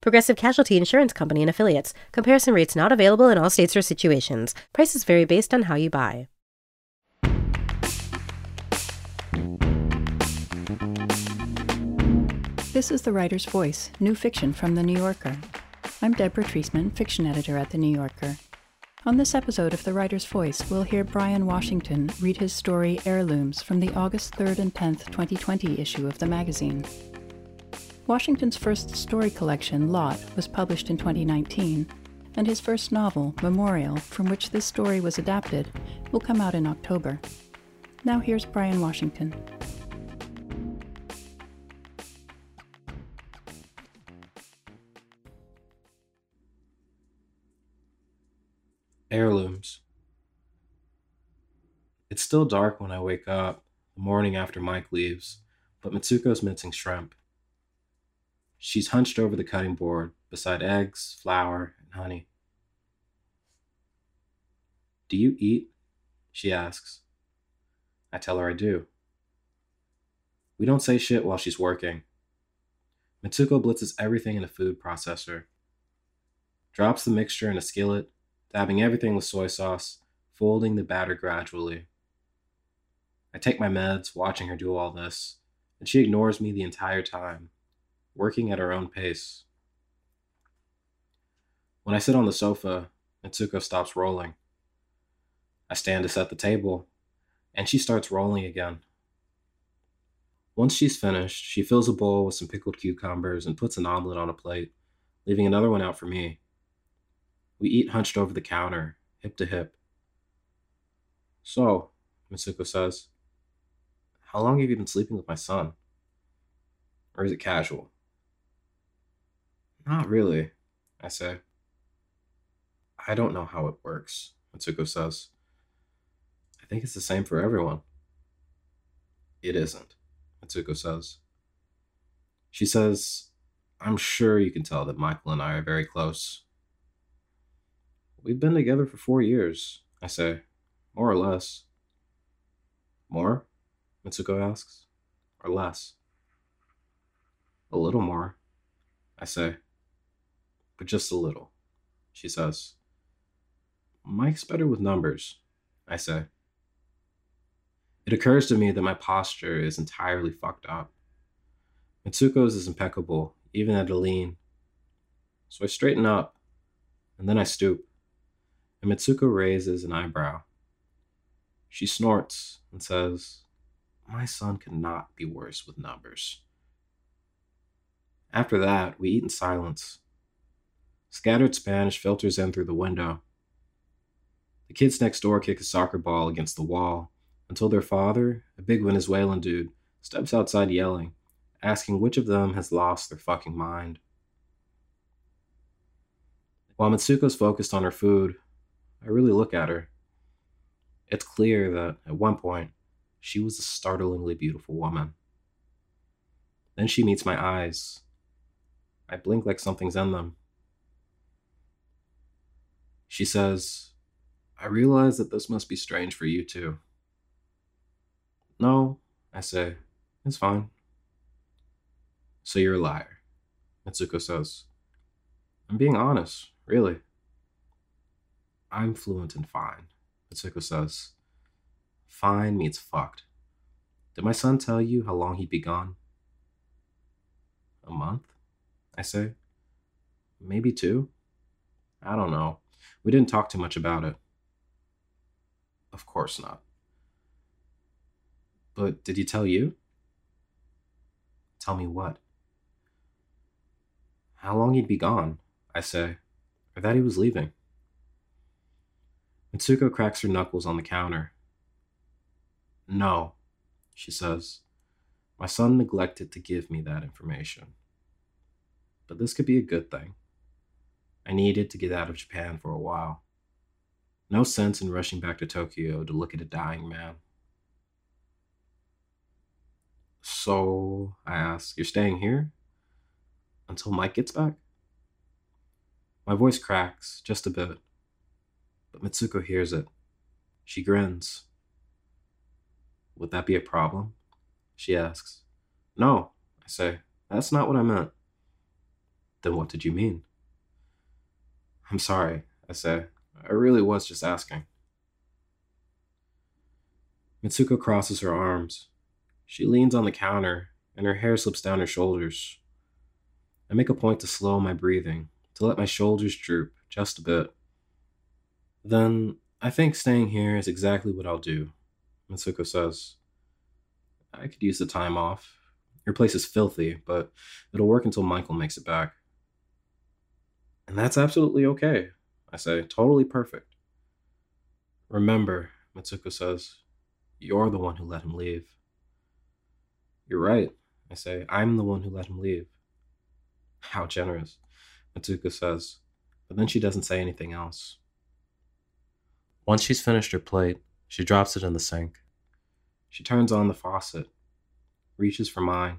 Progressive Casualty Insurance Company and Affiliates. Comparison rates not available in all states or situations. Prices vary based on how you buy. This is The Writer's Voice, new fiction from The New Yorker. I'm Deborah Treisman, fiction editor at The New Yorker. On this episode of The Writer's Voice, we'll hear Bryan Washington read his story Heirlooms from the August 3rd and 10th, 2020 issue of the magazine. Washington's first story collection, Lot, was published in 2019, and his first novel, Memorial, from which this story was adapted, will come out in October. Now here's Bryan Washington. Heirlooms. It's still dark when I wake up, the morning after Mike leaves, but Mitsuko's mincing shrimp. She's hunched over the cutting board beside eggs, flour, and honey. Do you eat? She asks. I tell her I do. We don't say shit while she's working. Mitsuko blitzes everything in a food processor, drops the mixture in a skillet, dabbing everything with soy sauce, folding the batter gradually. I take my meds, watching her do all this, and she ignores me the entire time, working at her own pace. When I sit on the sofa, Mitsuko stops rolling. I stand to set the table, and she starts rolling again. Once she's finished, she fills a bowl with some pickled cucumbers and puts an omelet on a plate, leaving another one out for me. We eat hunched over the counter, hip to hip. So, Mitsuko says, how long have you been sleeping with my son? Or is it casual? Not really, I say. I don't know how it works, Mitsuko says. I think it's the same for everyone. It isn't, Mitsuko says. She says, I'm sure you can tell that Michael and I are very close. We've been together for four years, I say, more or less. More? Mitsuko asks. Or less? A little more, I say. But just a little, she says. Mike's better with numbers, I say. It occurs to me that my posture is entirely fucked up. Mitsuko's is impeccable, even at a lean. So I straighten up, and then I stoop and Mitsuko raises an eyebrow. She snorts and says, My son cannot be worse with numbers. After that, we eat in silence. Scattered Spanish filters in through the window. The kids next door kick a soccer ball against the wall until their father, a big Venezuelan dude, steps outside yelling, asking which of them has lost their fucking mind. While Mitsuko's focused on her food, I really look at her. It's clear that at one point, she was a startlingly beautiful woman. Then she meets my eyes. I blink like something's in them. She says, I realize that this must be strange for you too. No, I say, it's fine. So you're a liar, Mitsuko says. I'm being honest, really. I'm fluent in fine, Mitsuko says. Fine means fucked. Did my son tell you how long he'd be gone? A month? I say. Maybe two? I don't know. We didn't talk too much about it. Of course not. But did he tell you? Tell me what? How long he'd be gone, I say, or that he was leaving. Mitsuko cracks her knuckles on the counter. No, she says. My son neglected to give me that information. But this could be a good thing. I needed to get out of Japan for a while. No sense in rushing back to Tokyo to look at a dying man. So, I ask, you're staying here? Until Mike gets back? My voice cracks just a bit, but Mitsuko hears it. She grins. Would that be a problem? She asks. No, I say. That's not what I meant. Then what did you mean? I'm sorry, I say. I really was just asking. Mitsuko crosses her arms. She leans on the counter, and her hair slips down her shoulders. I make a point to slow my breathing, to let my shoulders droop just a bit. Then I think staying here is exactly what I'll do, Mitsuko says. I could use the time off. Your place is filthy, but it'll work until Michael makes it back. And that's absolutely okay, I say, totally perfect. Remember, Mitsuko says, you're the one who let him leave. You're right, I say. I'm the one who let him leave. How generous, Mitsuko says, but then she doesn't say anything else. Once she's finished her plate, she drops it in the sink. She turns on the faucet, reaches for mine.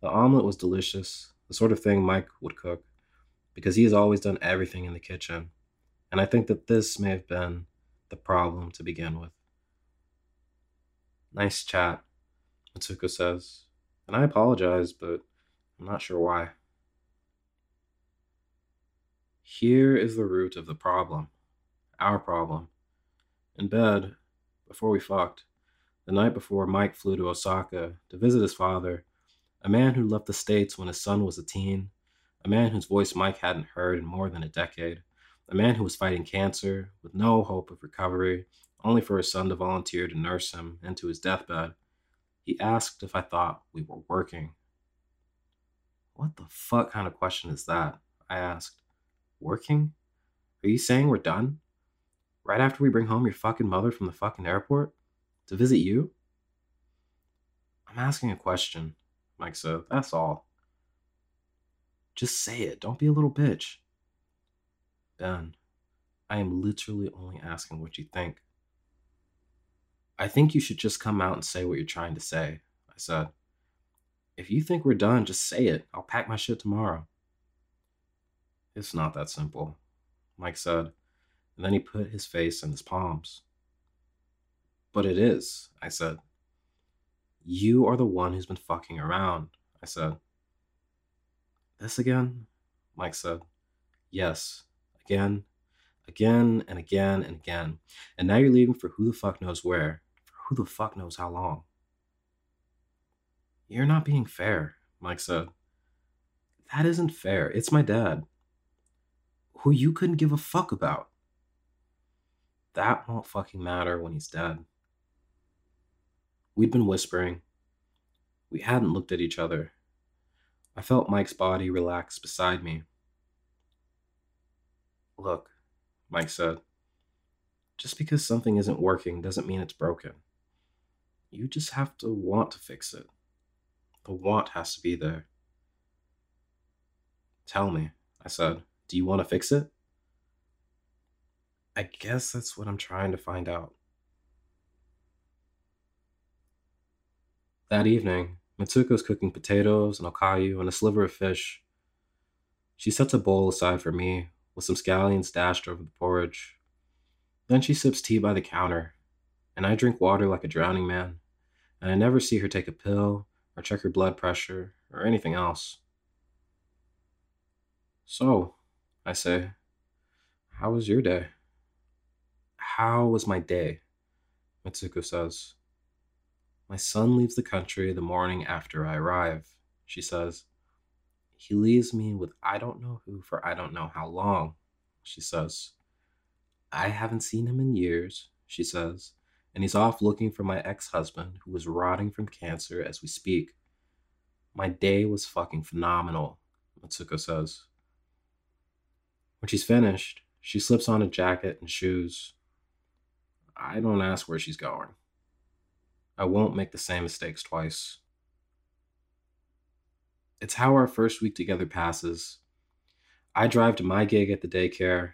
The omelet was delicious, the sort of thing Mike would cook, because he has always done everything in the kitchen, and I think that this may have been the problem to begin with. Nice chat, Mitsuko says, and I apologize, but I'm not sure why. Here is the root of the problem. Our problem. In bed, before we fucked, the night before Mike flew to Osaka to visit his father, a man who left the States when his son was a teen, a man whose voice Mike hadn't heard in more than a decade, a man who was fighting cancer with no hope of recovery, only for his son to volunteer to nurse him into his deathbed he asked if I thought we were working. What the fuck kind of question is that? I asked. Working? Are you saying we're done? Right after we bring home your fucking mother from the fucking airport? To visit you? I'm asking a question, Mike said. That's all. Just say it. Don't be a little bitch. Ben, I am literally only asking what you think. I think you should just come out and say what you're trying to say, I said. If you think we're done, just say it. I'll pack my shit tomorrow. It's not that simple, Mike said, and then he put his face in his palms. But it is, I said. You are the one who's been fucking around, I said. This again? Mike said. Yes, again, again, and again, and again. And now you're leaving for who the fuck knows where who the fuck knows how long. You're not being fair, Mike said. That isn't fair. It's my dad, who you couldn't give a fuck about. That won't fucking matter when he's dead. We'd been whispering. We hadn't looked at each other. I felt Mike's body relax beside me. Look, Mike said, just because something isn't working doesn't mean it's broken. You just have to want to fix it. The want has to be there. Tell me, I said, do you want to fix it? I guess that's what I'm trying to find out. That evening, Mitsuko's cooking potatoes, an okayu, and a sliver of fish. She sets a bowl aside for me, with some scallions dashed over the porridge. Then she sips tea by the counter, and I drink water like a drowning man and I never see her take a pill or check her blood pressure or anything else. So, I say, how was your day? How was my day? Mitsuko says. My son leaves the country the morning after I arrive, she says. He leaves me with I don't know who for I don't know how long, she says. I haven't seen him in years, she says, and he's off looking for my ex husband who is rotting from cancer as we speak. My day was fucking phenomenal, Mitsuko says. When she's finished, she slips on a jacket and shoes. I don't ask where she's going. I won't make the same mistakes twice. It's how our first week together passes. I drive to my gig at the daycare,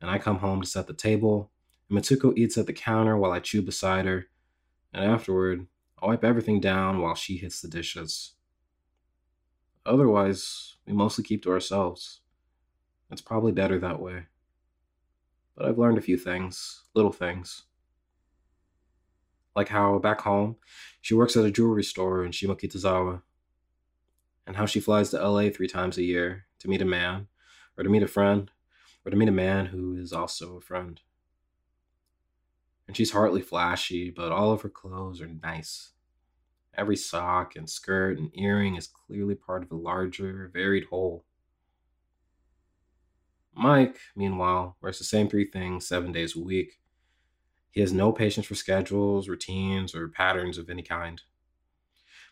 and I come home to set the table, and Mitsuko eats at the counter while I chew beside her, and afterward, I wipe everything down while she hits the dishes. Otherwise, we mostly keep to ourselves. It's probably better that way. But I've learned a few things, little things. Like how back home, she works at a jewelry store in Shimokitazawa, and how she flies to LA three times a year to meet a man, or to meet a friend, or to meet a man who is also a friend. And she's hardly flashy, but all of her clothes are nice. Every sock and skirt and earring is clearly part of a larger, varied whole. Mike, meanwhile, wears the same three things seven days a week. He has no patience for schedules, routines, or patterns of any kind.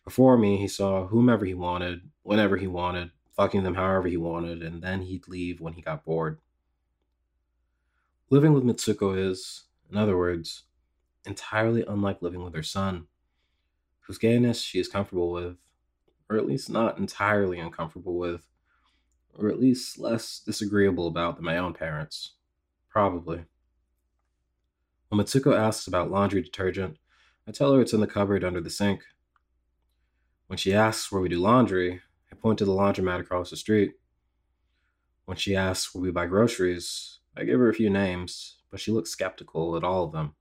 Before me, he saw whomever he wanted, whenever he wanted, fucking them however he wanted, and then he'd leave when he got bored. Living with Mitsuko is, in other words, entirely unlike living with her son, whose gayness she is comfortable with, or at least not entirely uncomfortable with, or at least less disagreeable about than my own parents. Probably. When Mitsuko asks about laundry detergent, I tell her it's in the cupboard under the sink. When she asks where we do laundry, I point to the laundromat across the street. When she asks where we buy groceries, I give her a few names, but she looks skeptical at all of them.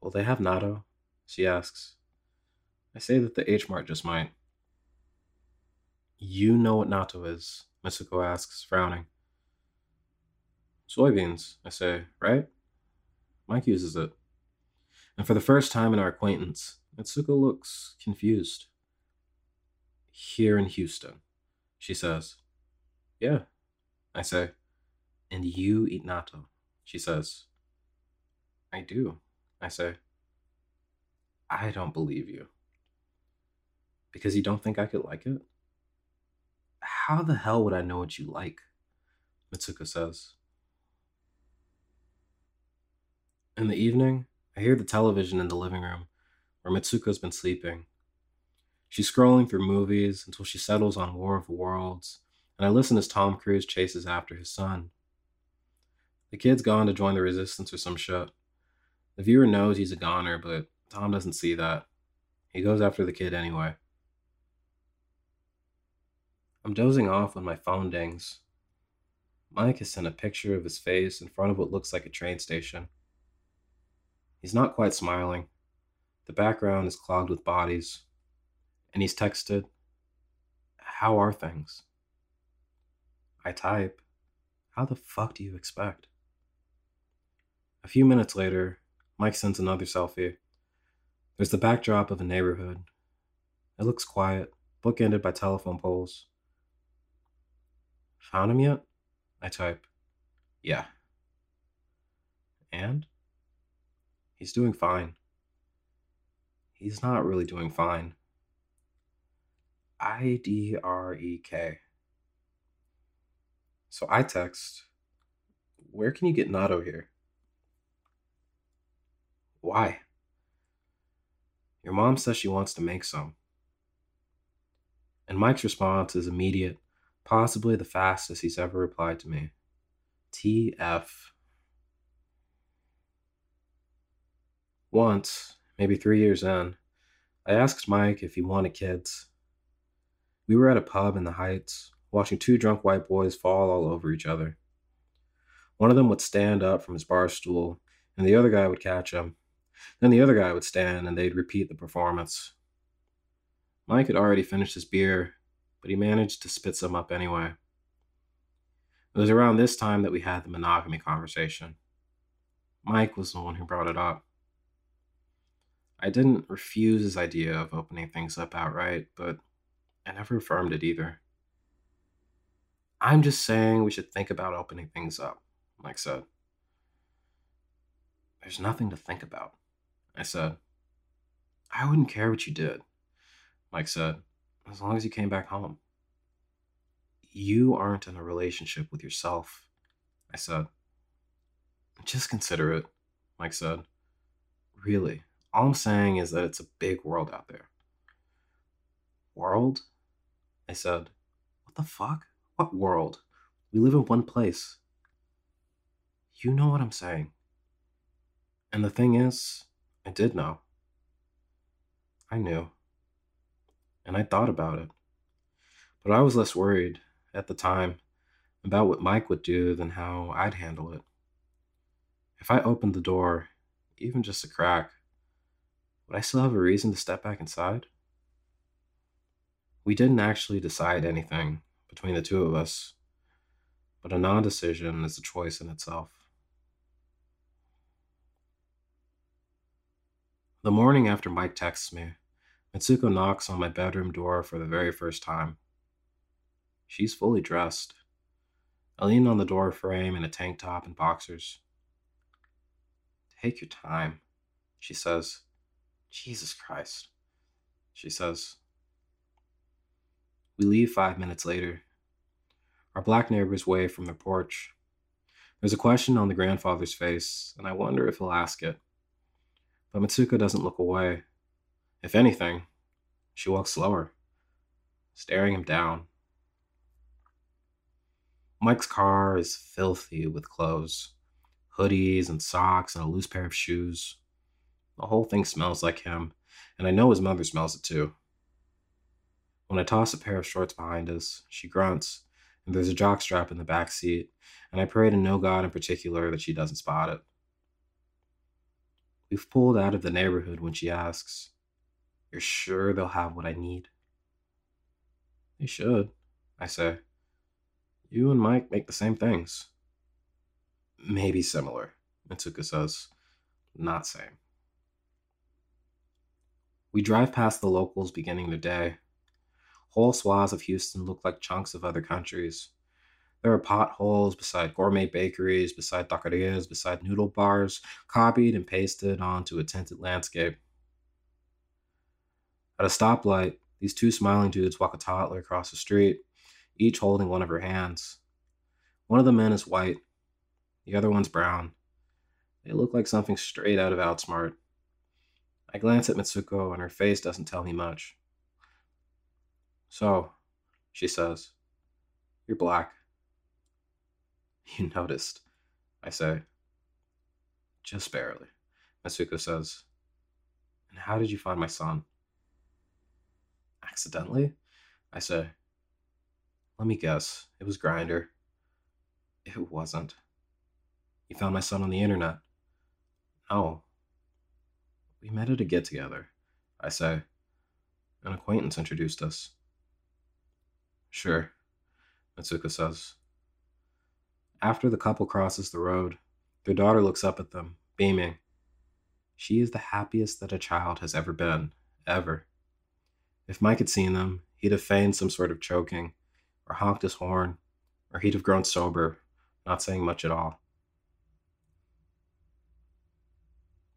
Will they have natto? She asks. I say that the H Mart just might. You know what natto is, Mitsuko asks, frowning. Soybeans, I say, right? Mike uses it. And for the first time in our acquaintance, Mitsuko looks confused. Here in Houston, she says. Yeah, I say. And you eat natto, she says. I do, I say. I don't believe you. Because you don't think I could like it? How the hell would I know what you like? Mitsuko says. In the evening, I hear the television in the living room where Mitsuko's been sleeping. She's scrolling through movies until she settles on War of the Worlds, and I listen as Tom Cruise chases after his son. The kid's gone to join the resistance or some shit. The viewer knows he's a goner, but Tom doesn't see that. He goes after the kid anyway. I'm dozing off when my phone dings. Mike has sent a picture of his face in front of what looks like a train station. He's not quite smiling. The background is clogged with bodies. And he's texted, How are things? I type, How the fuck do you expect? A few minutes later, Mike sends another selfie. There's the backdrop of a neighborhood. It looks quiet, bookended by telephone poles. Found him yet? I type. Yeah. And? He's doing fine. He's not really doing fine. I D R E K. So I text, Where can you get natto here? Why? Your mom says she wants to make some. And Mike's response is immediate possibly the fastest he's ever replied to me. TF. Once, maybe three years in, I asked Mike if he wanted kids. We were at a pub in the Heights, watching two drunk white boys fall all over each other. One of them would stand up from his bar stool, and the other guy would catch him. Then the other guy would stand, and they'd repeat the performance. Mike had already finished his beer but he managed to spit some up anyway. It was around this time that we had the monogamy conversation. Mike was the one who brought it up. I didn't refuse his idea of opening things up outright, but I never affirmed it either. I'm just saying we should think about opening things up, Mike said. There's nothing to think about, I said. I wouldn't care what you did, Mike said. As long as you came back home. You aren't in a relationship with yourself, I said. Just consider it, Mike said. Really, all I'm saying is that it's a big world out there. World? I said. What the fuck? What world? We live in one place. You know what I'm saying. And the thing is, I did know. I knew. And I thought about it. But I was less worried at the time about what Mike would do than how I'd handle it. If I opened the door, even just a crack, would I still have a reason to step back inside? We didn't actually decide anything between the two of us, but a non decision is a choice in itself. The morning after Mike texts me, Mitsuko knocks on my bedroom door for the very first time. She's fully dressed. I lean on the door frame in a tank top and boxers. Take your time, she says. Jesus Christ, she says. We leave five minutes later. Our black neighbors wave from their porch. There's a question on the grandfather's face, and I wonder if he'll ask it. But Mitsuko doesn't look away. If anything, she walks slower, staring him down. Mike's car is filthy with clothes hoodies and socks and a loose pair of shoes. The whole thing smells like him, and I know his mother smells it too. When I toss a pair of shorts behind us, she grunts, and there's a jockstrap in the back seat, and I pray to no God in particular that she doesn't spot it. We've pulled out of the neighborhood when she asks, You're sure they'll have what I need? They should, I say. You and Mike make the same things. Maybe similar, Mitsuko says. Not same. We drive past the locals beginning their day. Whole swaths of Houston look like chunks of other countries. There are potholes beside gourmet bakeries, beside taquerias, beside noodle bars, copied and pasted onto a tinted landscape. At a stoplight, these two smiling dudes walk a toddler across the street, each holding one of her hands. One of the men is white, the other one's brown. They look like something straight out of Outsmart. I glance at Mitsuko, and her face doesn't tell me much. So, she says, You're black. You noticed, I say. Just barely, Mitsuko says. And how did you find my son? Accidentally? I say. Let me guess. It was Grindr. It wasn't. You found my son on the internet. No. We met at a get together, I say. An acquaintance introduced us. Sure, Mitsuko says. After the couple crosses the road, their daughter looks up at them, beaming. She is the happiest that a child has ever been, ever. If Mike had seen them, he'd have feigned some sort of choking, or honked his horn, or he'd have grown sober, not saying much at all.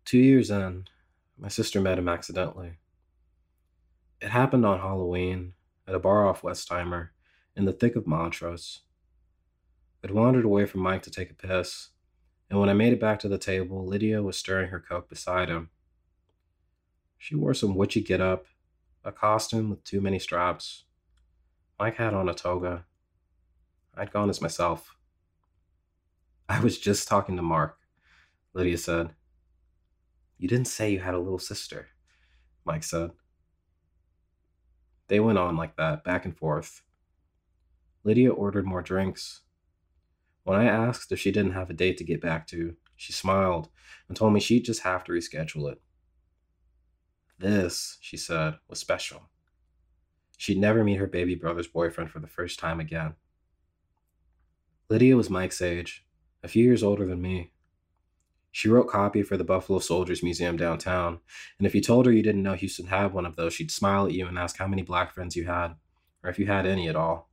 Two years in, my sister met him accidentally. It happened on Halloween at a bar off Westheimer in the thick of Montrose. I'd wandered away from Mike to take a piss, and when I made it back to the table, Lydia was stirring her coke beside him. She wore some witchy get up, a costume with too many straps. Mike had on a toga. I'd gone as myself. I was just talking to Mark, Lydia said. You didn't say you had a little sister, Mike said. They went on like that, back and forth. Lydia ordered more drinks, when I asked if she didn't have a date to get back to, she smiled and told me she'd just have to reschedule it. This, she said, was special. She'd never meet her baby brother's boyfriend for the first time again. Lydia was Mike's age, a few years older than me. She wrote copy for the Buffalo Soldiers Museum downtown, and if you told her you didn't know Houston had one of those, she'd smile at you and ask how many black friends you had, or if you had any at all.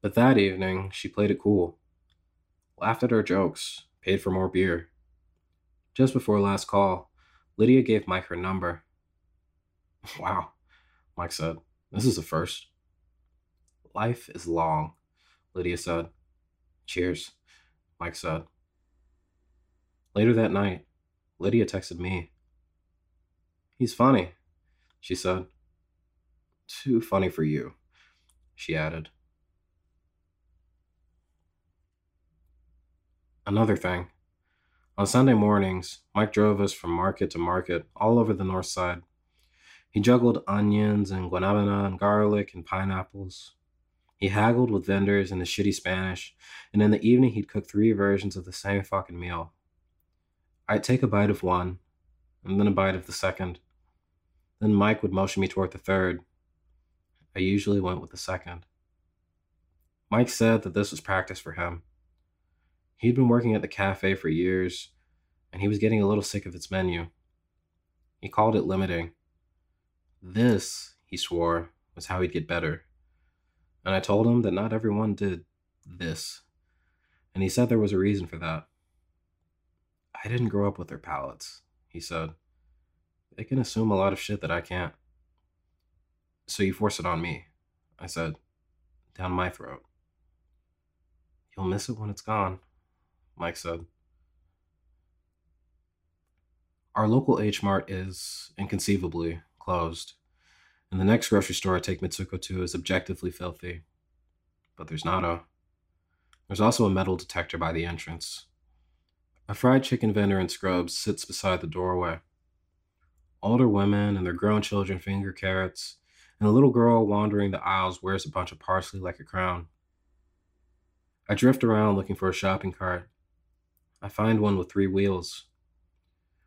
But that evening, she played it cool, laughed at our jokes, paid for more beer. Just before last call, Lydia gave Mike her number. Wow, Mike said. This is a first. Life is long, Lydia said. Cheers, Mike said. Later that night, Lydia texted me. He's funny, she said. Too funny for you, she added. Another thing. On Sunday mornings, Mike drove us from market to market all over the north side. He juggled onions and guanabana and garlic and pineapples. He haggled with vendors in his shitty Spanish, and in the evening he'd cook three versions of the same fucking meal. I'd take a bite of one, and then a bite of the second. Then Mike would motion me toward the third. I usually went with the second. Mike said that this was practice for him. He'd been working at the cafe for years, and he was getting a little sick of its menu. He called it limiting. This, he swore, was how he'd get better. And I told him that not everyone did this. And he said there was a reason for that. I didn't grow up with their palates, he said. They can assume a lot of shit that I can't. So you force it on me, I said, down my throat. You'll miss it when it's gone, Mike said. Our local H Mart is, inconceivably, closed, and the next grocery store I take Mitsuko to is objectively filthy. But there's not a. There's also a metal detector by the entrance. A fried chicken vendor in scrubs sits beside the doorway. Older women and their grown children finger carrots, and a little girl wandering the aisles wears a bunch of parsley like a crown. I drift around looking for a shopping cart, I find one with three wheels.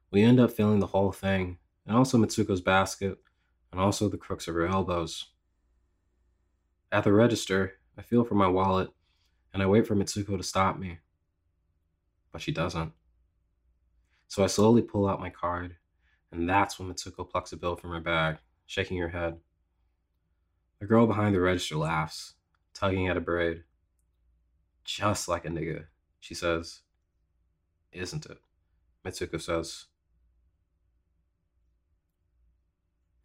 We end up filling the whole thing, and also Mitsuko's basket, and also the crooks of her elbows. At the register, I feel for my wallet, and I wait for Mitsuko to stop me. But she doesn't. So I slowly pull out my card, and that's when Mitsuko plucks a bill from her bag, shaking her head. The girl behind the register laughs, tugging at a braid. Just like a nigga, she says isn't it? Mitsuko says.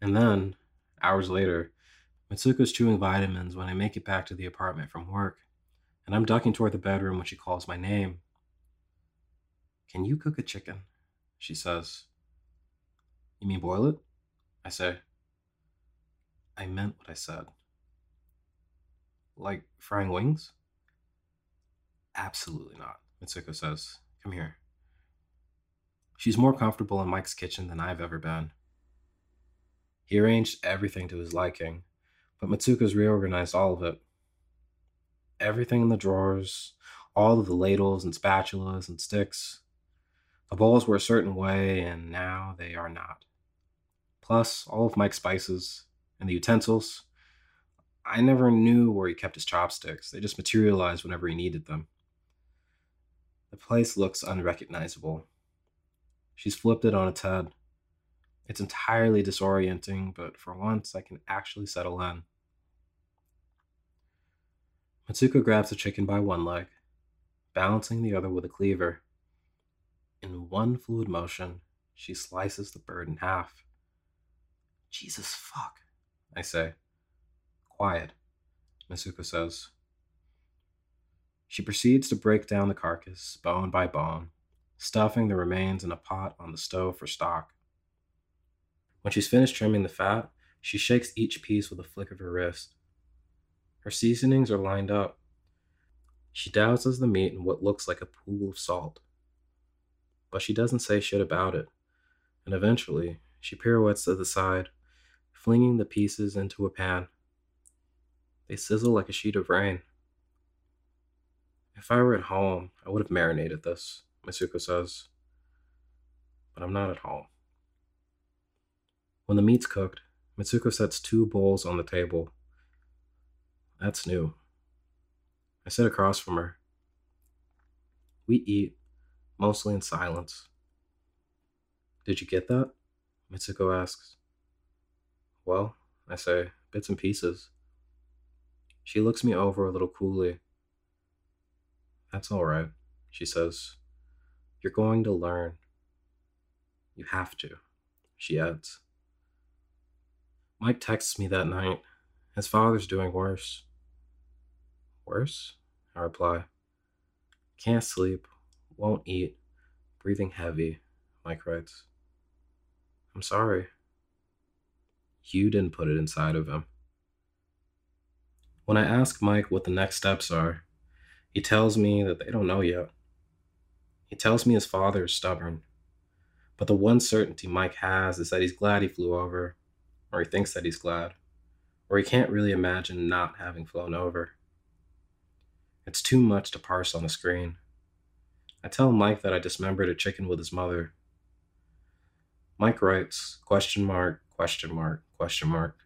And then, hours later, Mitsuko's chewing vitamins when I make it back to the apartment from work, and I'm ducking toward the bedroom when she calls my name. Can you cook a chicken? She says. You mean boil it? I say. I meant what I said. Like frying wings? Absolutely not, Mitsuko says. Come here. She's more comfortable in Mike's kitchen than I've ever been. He arranged everything to his liking, but Mitsuko's reorganized all of it. Everything in the drawers, all of the ladles and spatulas and sticks. The bowls were a certain way, and now they are not. Plus, all of Mike's spices and the utensils. I never knew where he kept his chopsticks, they just materialized whenever he needed them. The place looks unrecognizable, She's flipped it on its head. It's entirely disorienting, but for once I can actually settle in. Mitsuko grabs the chicken by one leg, balancing the other with a cleaver. In one fluid motion, she slices the bird in half. Jesus fuck, I say. Quiet, Mitsuko says. She proceeds to break down the carcass, bone by bone, stuffing the remains in a pot on the stove for stock. When she's finished trimming the fat, she shakes each piece with a flick of her wrist. Her seasonings are lined up. She douses the meat in what looks like a pool of salt. But she doesn't say shit about it, and eventually she pirouettes to the side, flinging the pieces into a pan. They sizzle like a sheet of rain. If I were at home, I would have marinated this. Mitsuko says. But I'm not at home. When the meat's cooked, Mitsuko sets two bowls on the table. That's new. I sit across from her. We eat, mostly in silence. Did you get that? Mitsuko asks. Well, I say, bits and pieces. She looks me over a little coolly. That's all right, she says. You're going to learn. You have to, she adds. Mike texts me that night. His father's doing worse. Worse? I reply. Can't sleep, won't eat, breathing heavy, Mike writes. I'm sorry. You didn't put it inside of him. When I ask Mike what the next steps are, he tells me that they don't know yet. He tells me his father is stubborn, but the one certainty Mike has is that he's glad he flew over, or he thinks that he's glad, or he can't really imagine not having flown over. It's too much to parse on a screen. I tell Mike that I dismembered a chicken with his mother. Mike writes, question mark, question mark, question mark.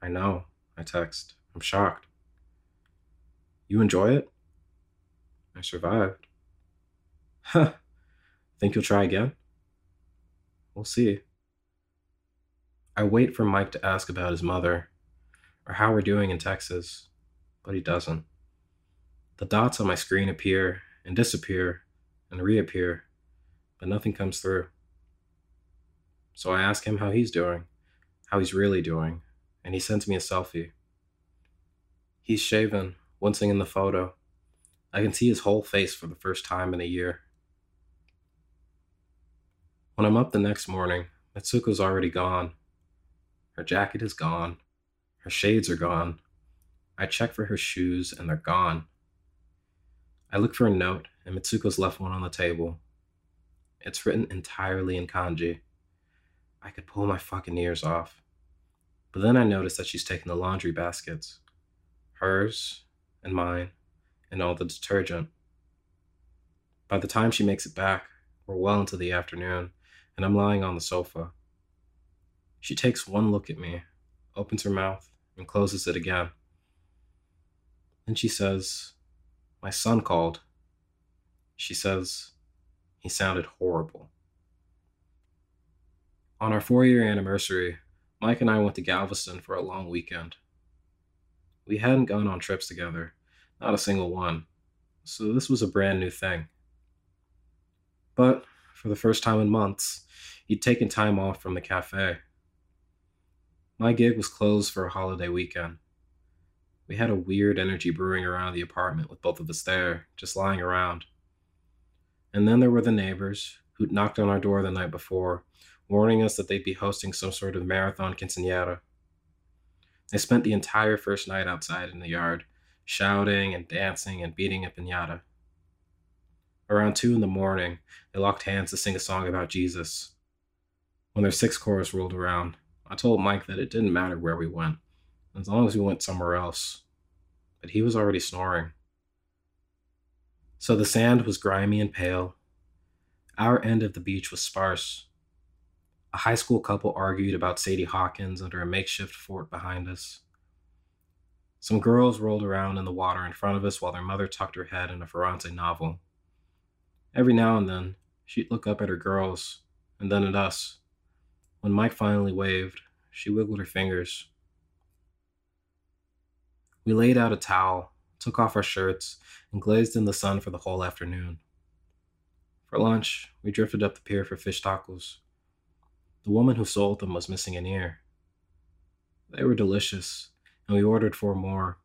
I know, I text. I'm shocked. You enjoy it? I survived. Huh. Think you'll try again? We'll see. I wait for Mike to ask about his mother or how we're doing in Texas, but he doesn't. The dots on my screen appear and disappear and reappear, but nothing comes through. So I ask him how he's doing, how he's really doing, and he sends me a selfie. He's shaven, wincing in the photo. I can see his whole face for the first time in a year. When I'm up the next morning, Mitsuko's already gone. Her jacket is gone. Her shades are gone. I check for her shoes and they're gone. I look for a note and Mitsuko's left one on the table. It's written entirely in kanji. I could pull my fucking ears off. But then I notice that she's taken the laundry baskets hers and mine and all the detergent. By the time she makes it back, we're well into the afternoon and I'm lying on the sofa. She takes one look at me, opens her mouth, and closes it again. Then she says, My son called. She says, He sounded horrible. On our four year anniversary, Mike and I went to Galveston for a long weekend. We hadn't gone on trips together, not a single one, so this was a brand new thing. But for the first time in months, he'd taken time off from the cafe. My gig was closed for a holiday weekend. We had a weird energy brewing around the apartment with both of us there, just lying around. And then there were the neighbors who'd knocked on our door the night before, warning us that they'd be hosting some sort of marathon quinceanera. They spent the entire first night outside in the yard, shouting and dancing and beating a pinata. Around two in the morning, they locked hands to sing a song about Jesus. When their sixth chorus rolled around, I told Mike that it didn't matter where we went, as long as we went somewhere else. But he was already snoring. So the sand was grimy and pale. Our end of the beach was sparse. A high school couple argued about Sadie Hawkins under a makeshift fort behind us. Some girls rolled around in the water in front of us while their mother tucked her head in a Ferrante novel. Every now and then, she'd look up at her girls, and then at us. When Mike finally waved, she wiggled her fingers. We laid out a towel, took off our shirts, and glazed in the sun for the whole afternoon. For lunch, we drifted up the pier for fish tacos. The woman who sold them was missing an ear. They were delicious, and we ordered four more,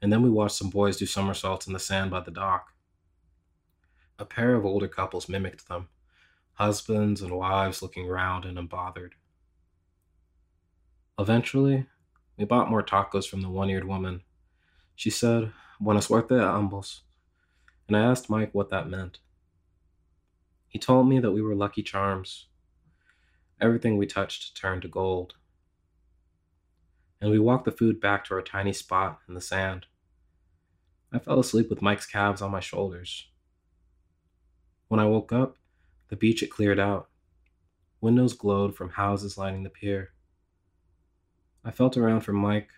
and then we watched some boys do somersaults in the sand by the dock. A pair of older couples mimicked them, husbands and wives looking round and unbothered. Eventually, we bought more tacos from the one eared woman. She said, Buena suerte a ambos. And I asked Mike what that meant. He told me that we were lucky charms. Everything we touched turned to gold. And we walked the food back to our tiny spot in the sand. I fell asleep with Mike's calves on my shoulders. When I woke up, the beach had cleared out. Windows glowed from houses lining the pier. I felt around for Mike.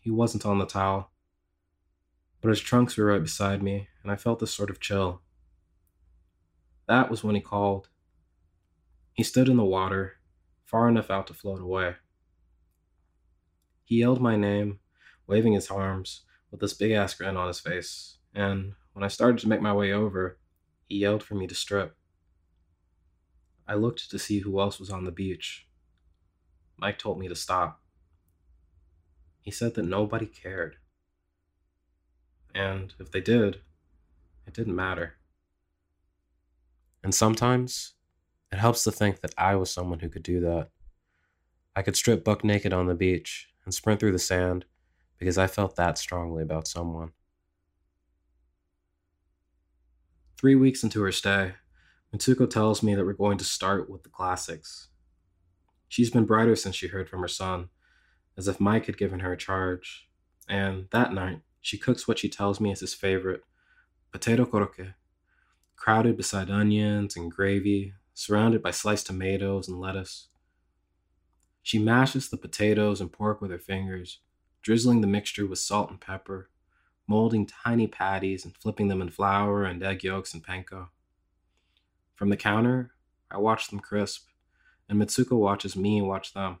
He wasn't on the towel. But his trunks were right beside me, and I felt a sort of chill. That was when he called. He stood in the water, far enough out to float away. He yelled my name, waving his arms, with this big ass grin on his face, and when I started to make my way over, he yelled for me to strip. I looked to see who else was on the beach. Mike told me to stop. He said that nobody cared. And if they did, it didn't matter. And sometimes it helps to think that I was someone who could do that. I could strip buck naked on the beach and sprint through the sand because I felt that strongly about someone. Three weeks into her stay, Mitsuko tells me that we're going to start with the classics. She's been brighter since she heard from her son, as if Mike had given her a charge. And that night, she cooks what she tells me is his favorite potato korokke, crowded beside onions and gravy, surrounded by sliced tomatoes and lettuce. She mashes the potatoes and pork with her fingers, drizzling the mixture with salt and pepper, molding tiny patties and flipping them in flour and egg yolks and panko. From the counter, I watch them crisp, and Mitsuko watches me watch them.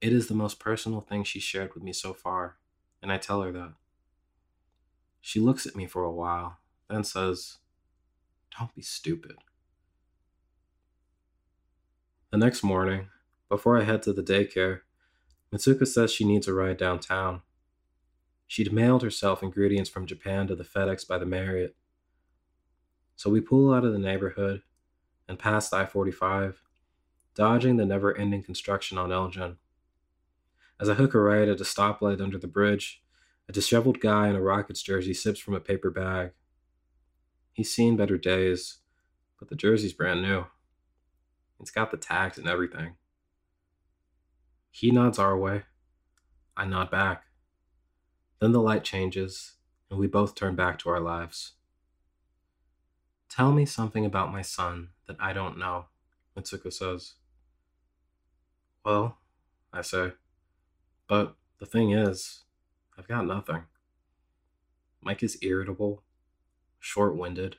It is the most personal thing she shared with me so far, and I tell her that. She looks at me for a while, then says, Don't be stupid. The next morning, before I head to the daycare, Mitsuko says she needs a ride downtown. She'd mailed herself ingredients from Japan to the FedEx by the Marriott. So we pull out of the neighborhood and past I 45, dodging the never ending construction on Elgin. As I hook a right at a stoplight under the bridge, a disheveled guy in a Rockets jersey sips from a paper bag. He's seen better days, but the jersey's brand new. It's got the tags and everything. He nods our way. I nod back. Then the light changes, and we both turn back to our lives. Tell me something about my son that I don't know, Mitsuko says. Well, I say. But the thing is, I've got nothing. Mike is irritable, short winded.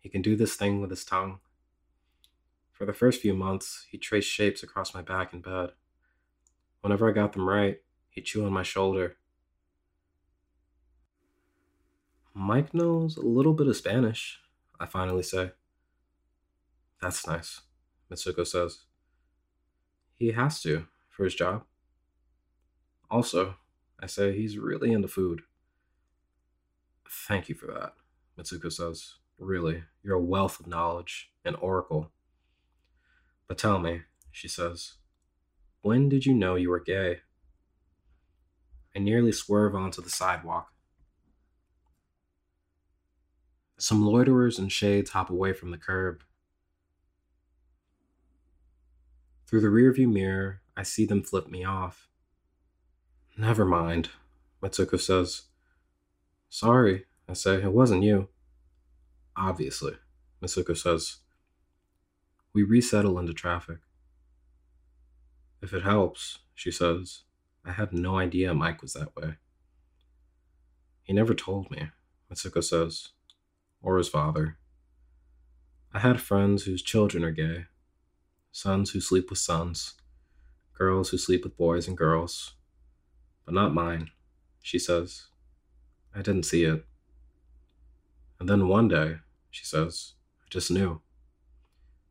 He can do this thing with his tongue. For the first few months, he traced shapes across my back in bed. Whenever I got them right, he'd chew on my shoulder. Mike knows a little bit of Spanish, I finally say. That's nice, Mitsuko says. He has to, for his job. Also, I say he's really into food. Thank you for that, Mitsuko says. Really, you're a wealth of knowledge, an oracle. But tell me, she says, when did you know you were gay? I nearly swerve onto the sidewalk. Some loiterers in shades hop away from the curb. Through the rearview mirror, I see them flip me off. Never mind, Mitsuko says. Sorry, I say, it wasn't you. Obviously, Mitsuko says. We resettle into traffic. If it helps, she says, I had no idea Mike was that way. He never told me, Mitsuko says, or his father. I had friends whose children are gay, sons who sleep with sons, girls who sleep with boys and girls, but not mine, she says. I didn't see it. And then one day, she says, I just knew.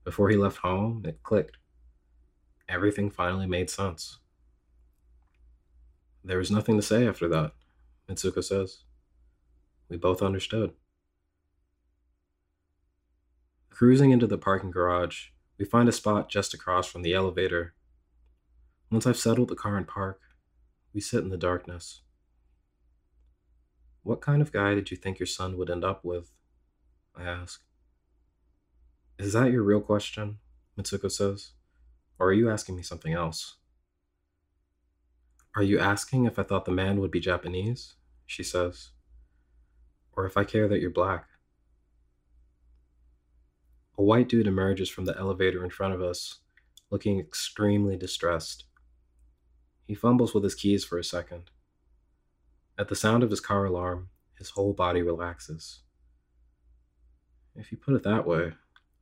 Before he left home, it clicked. Everything finally made sense. There was nothing to say after that, Mitsuko says. We both understood. Cruising into the parking garage, we find a spot just across from the elevator. Once I've settled the car in park, we sit in the darkness. What kind of guy did you think your son would end up with? I ask. Is that your real question? Mitsuko says. Or are you asking me something else? Are you asking if I thought the man would be Japanese? She says. Or if I care that you're black? A white dude emerges from the elevator in front of us, looking extremely distressed. He fumbles with his keys for a second. At the sound of his car alarm, his whole body relaxes. If you put it that way,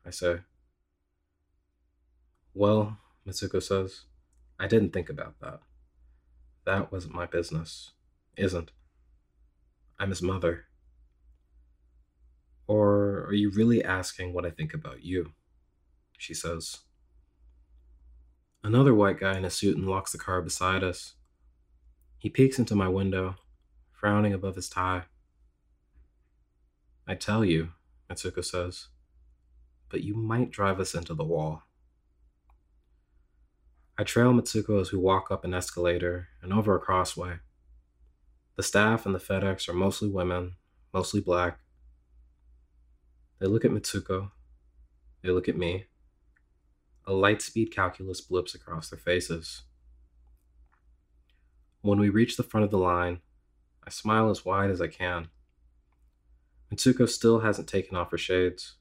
I say. Well, Mitsuko says, I didn't think about that. That wasn't my business. Isn't. I'm his mother. Or are you really asking what I think about you? She says. Another white guy in a suit unlocks the car beside us. He peeks into my window, frowning above his tie. I tell you, Mitsuko says, but you might drive us into the wall. I trail Mitsuko as we walk up an escalator and over a crossway. The staff and the FedEx are mostly women, mostly black. They look at Mitsuko. They look at me. A light speed calculus blips across their faces. When we reach the front of the line, I smile as wide as I can. Mitsuko still hasn't taken off her shades.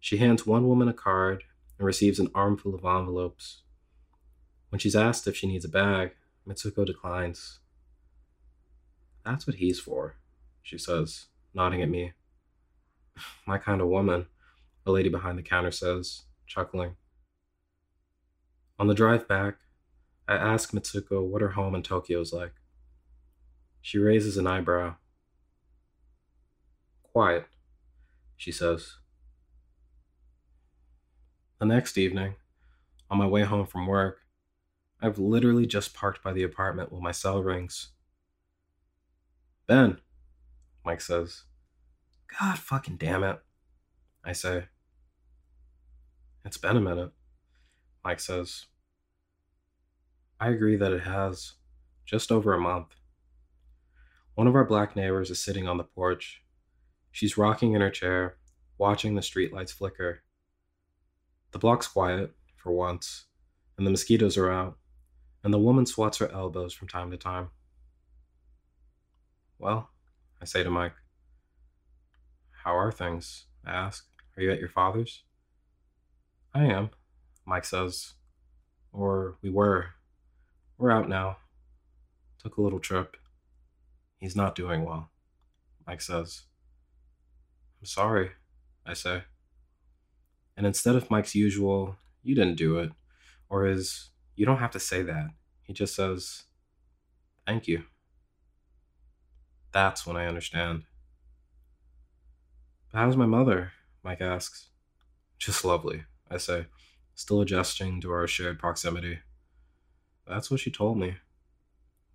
She hands one woman a card and receives an armful of envelopes. When she's asked if she needs a bag, Mitsuko declines. That's what he's for, she says, nodding at me. My kind of woman, a lady behind the counter says, chuckling. On the drive back, I ask Mitsuko what her home in Tokyo is like. She raises an eyebrow. Quiet, she says. The next evening, on my way home from work, I've literally just parked by the apartment when my cell rings. Ben, Mike says. God fucking damn it, I say. It's been a minute, Mike says. I agree that it has. Just over a month. One of our black neighbors is sitting on the porch. She's rocking in her chair, watching the streetlights flicker. The block's quiet, for once, and the mosquitoes are out, and the woman swats her elbows from time to time. Well, I say to Mike, How are things? I ask. Are you at your father's? I am, Mike says. Or we were. We're out now. Took a little trip. He's not doing well, Mike says. I'm sorry, I say. And instead of Mike's usual, you didn't do it, or his, you don't have to say that, he just says, thank you. That's when I understand. But how's my mother? Mike asks. Just lovely, I say, still adjusting to our shared proximity. That's what she told me.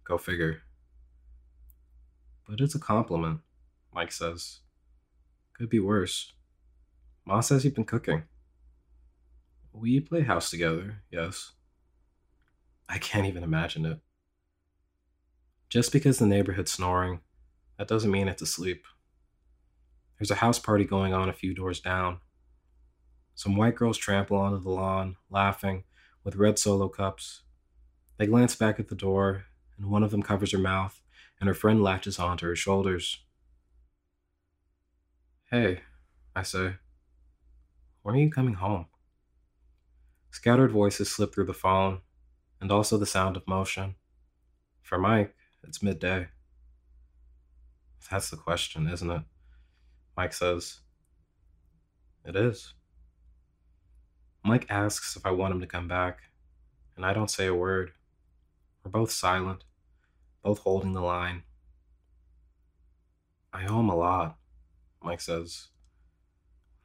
Go figure. But it's a compliment, Mike says. Could be worse. Ma says you've been cooking. We play house together, yes. I can't even imagine it. Just because the neighborhood's snoring, that doesn't mean it's asleep. There's a house party going on a few doors down. Some white girls trample onto the lawn, laughing, with red solo cups. They glance back at the door, and one of them covers her mouth, and her friend latches onto her shoulders. Hey, I say, when are you coming home? Scattered voices slip through the phone, and also the sound of motion. For Mike, it's midday. That's the question, isn't it? Mike says. It is. Mike asks if I want him to come back, and I don't say a word. We're both silent, both holding the line. I owe him a lot, Mike says.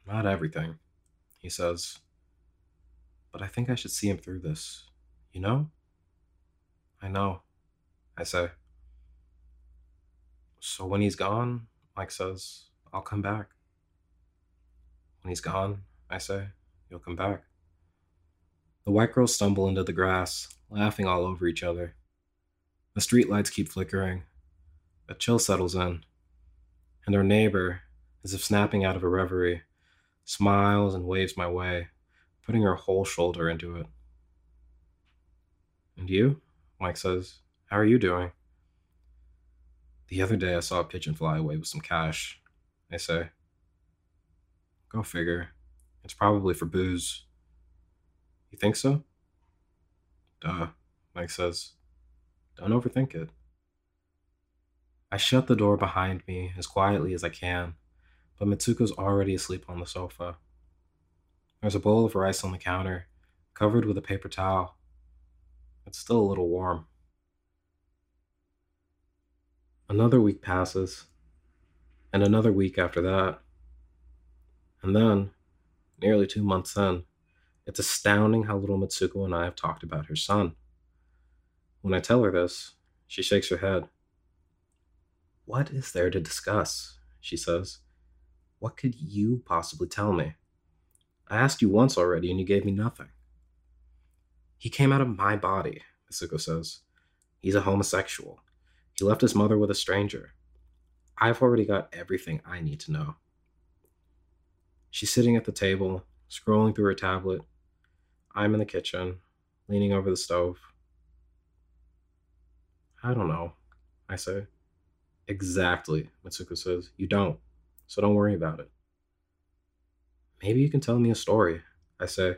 Not everything, he says but I think I should see him through this. You know? I know, I say. So when he's gone, Mike says, I'll come back. When he's gone, I say, you'll come back. The white girls stumble into the grass, laughing all over each other. The streetlights keep flickering. A chill settles in, and our neighbor, as if snapping out of a reverie, smiles and waves my way putting her whole shoulder into it. And you? Mike says, How are you doing? The other day I saw a pigeon fly away with some cash. I say, Go figure. It's probably for booze. You think so? Duh, Mike says. Don't overthink it. I shut the door behind me as quietly as I can, but Mitsuko's already asleep on the sofa. There's a bowl of rice on the counter, covered with a paper towel. It's still a little warm. Another week passes, and another week after that. And then, nearly two months in, it's astounding how little Mitsuko and I have talked about her son. When I tell her this, she shakes her head. What is there to discuss? She says. What could you possibly tell me? I asked you once already and you gave me nothing. He came out of my body, Mitsuko says. He's a homosexual. He left his mother with a stranger. I've already got everything I need to know. She's sitting at the table, scrolling through her tablet. I'm in the kitchen, leaning over the stove. I don't know, I say. Exactly, Mitsuko says. You don't, so don't worry about it. Maybe you can tell me a story, I say,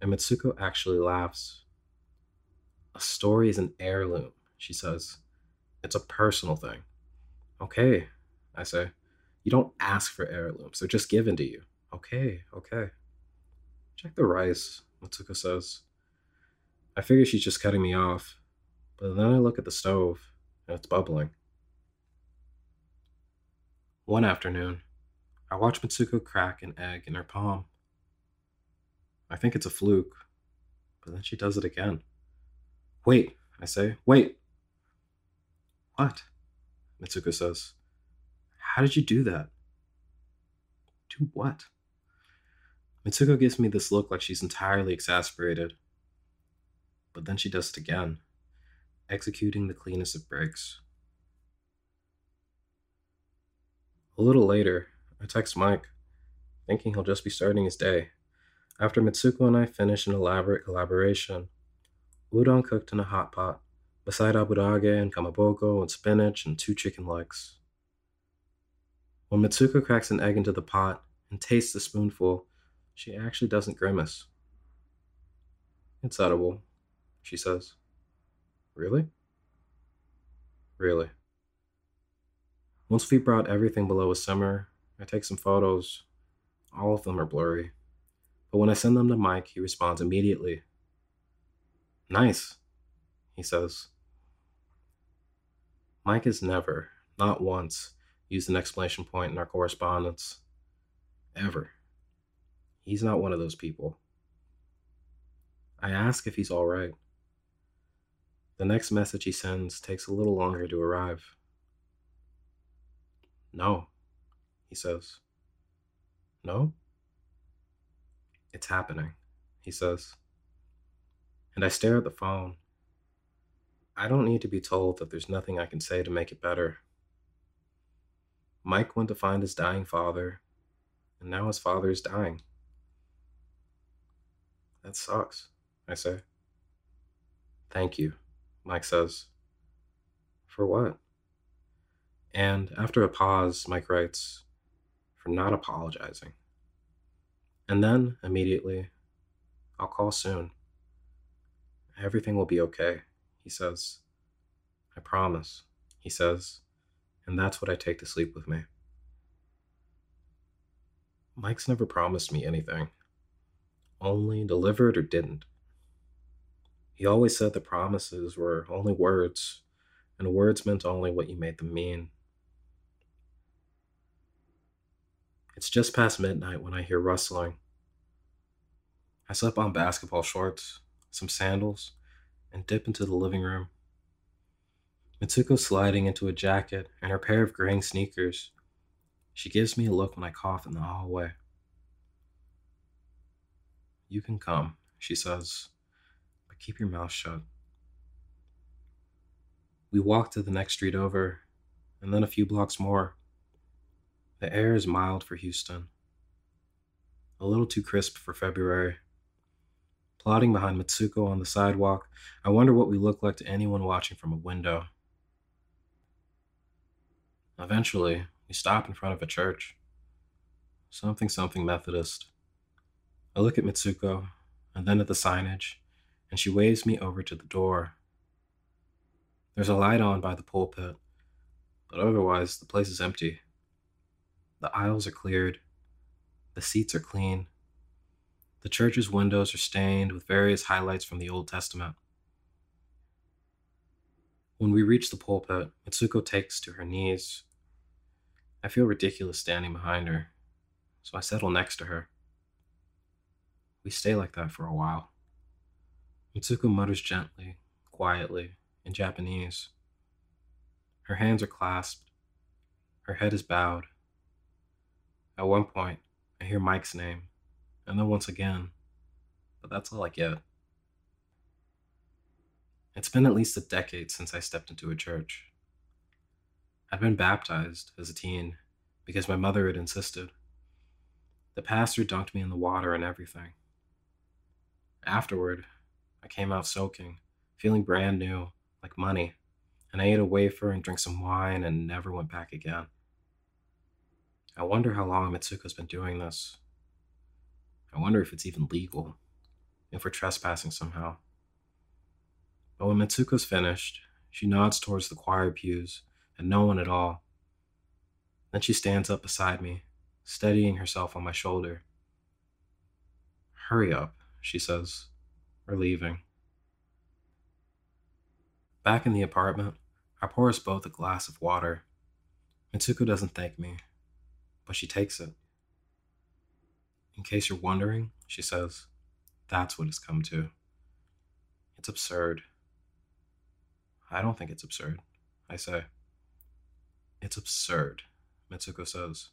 and Mitsuko actually laughs. A story is an heirloom, she says. It's a personal thing. Okay, I say. You don't ask for heirlooms, they're just given to you. Okay, okay. Check the rice, Mitsuko says. I figure she's just cutting me off, but then I look at the stove and it's bubbling. One afternoon, I watch Mitsuko crack an egg in her palm. I think it's a fluke, but then she does it again. Wait, I say, wait. What? Mitsuko says. How did you do that? Do what? Mitsuko gives me this look like she's entirely exasperated. But then she does it again, executing the cleanest of breaks. A little later, I text Mike, thinking he'll just be starting his day. After Mitsuko and I finish an elaborate collaboration, udon cooked in a hot pot, beside aburage and kamaboko and spinach and two chicken legs. When Mitsuko cracks an egg into the pot and tastes a spoonful, she actually doesn't grimace. It's edible, she says. Really? Really. Once we brought everything below a simmer, I take some photos. All of them are blurry. But when I send them to Mike, he responds immediately. Nice, he says. Mike has never, not once, used an exclamation point in our correspondence. Ever. He's not one of those people. I ask if he's all right. The next message he sends takes a little longer to arrive. No, he says. No? It's happening, he says. And I stare at the phone. I don't need to be told that there's nothing I can say to make it better. Mike went to find his dying father, and now his father is dying. That sucks, I say. Thank you, Mike says. For what? And after a pause, Mike writes, for not apologizing. And then, immediately, I'll call soon. Everything will be okay, he says. I promise, he says, and that's what I take to sleep with me. Mike's never promised me anything, only delivered or didn't. He always said the promises were only words, and words meant only what you made them mean. It's just past midnight when I hear rustling. I slip on basketball shorts, some sandals, and dip into the living room. Mitsuko's sliding into a jacket and her pair of graying sneakers. She gives me a look when I cough in the hallway. You can come, she says, but keep your mouth shut. We walk to the next street over, and then a few blocks more. The air is mild for Houston, a little too crisp for February. Plodding behind Mitsuko on the sidewalk, I wonder what we look like to anyone watching from a window. Eventually, we stop in front of a church. Something something Methodist. I look at Mitsuko and then at the signage, and she waves me over to the door. There's a light on by the pulpit, but otherwise the place is empty. The aisles are cleared. The seats are clean. The church's windows are stained with various highlights from the Old Testament. When we reach the pulpit, Mitsuko takes to her knees. I feel ridiculous standing behind her, so I settle next to her. We stay like that for a while. Mitsuko mutters gently, quietly, in Japanese. Her hands are clasped. Her head is bowed. At one point, I hear Mike's name, and then once again, but that's all I get. It's been at least a decade since I stepped into a church. I'd been baptized as a teen because my mother had insisted. The pastor dunked me in the water and everything. Afterward, I came out soaking, feeling brand new, like money, and I ate a wafer and drank some wine and never went back again. I wonder how long Mitsuko's been doing this. I wonder if it's even legal, if we're trespassing somehow. But when Mitsuko's finished, she nods towards the choir pews and no one at all. Then she stands up beside me, steadying herself on my shoulder. Hurry up, she says. We're leaving. Back in the apartment, I pour us both a glass of water. Mitsuko doesn't thank me, but she takes it. In case you're wondering, she says, that's what it's come to. It's absurd. I don't think it's absurd, I say. It's absurd, Mitsuko says.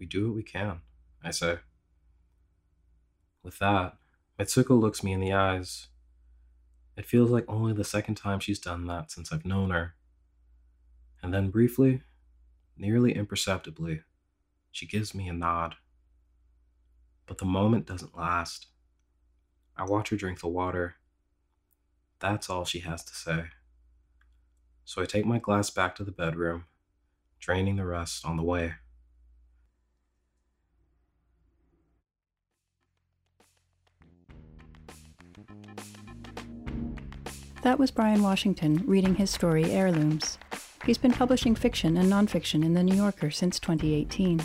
We do what we can, I say. With that, Mitsuko looks me in the eyes. It feels like only the second time she's done that since I've known her. And then briefly, nearly imperceptibly, she gives me a nod. But the moment doesn't last. I watch her drink the water. That's all she has to say. So I take my glass back to the bedroom, draining the rest on the way. That was Bryan Washington reading his story Heirlooms. He's been publishing fiction and nonfiction in The New Yorker since 2018.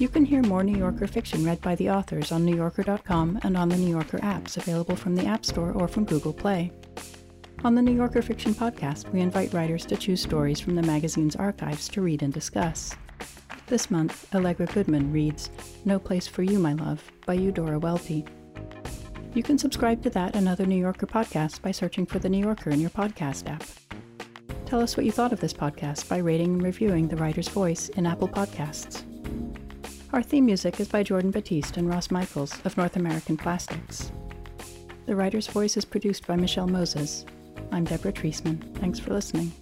You can hear more New Yorker fiction read by the authors on NewYorker.com and on the New Yorker apps available from the App Store or from Google Play. On the New Yorker Fiction Podcast, we invite writers to choose stories from the magazine's archives to read and discuss. This month, Allegra Goodman reads No Place for You, My Love by Eudora Welty. You can subscribe to that and other New Yorker podcasts by searching for The New Yorker in your podcast app. Tell us what you thought of this podcast by rating and reviewing The Writer's Voice in Apple Podcasts. Our theme music is by Jordan Batiste and Ross Michaels of North American Plastics. The Writer's Voice is produced by Michelle Moses. I'm Deborah Treisman. Thanks for listening.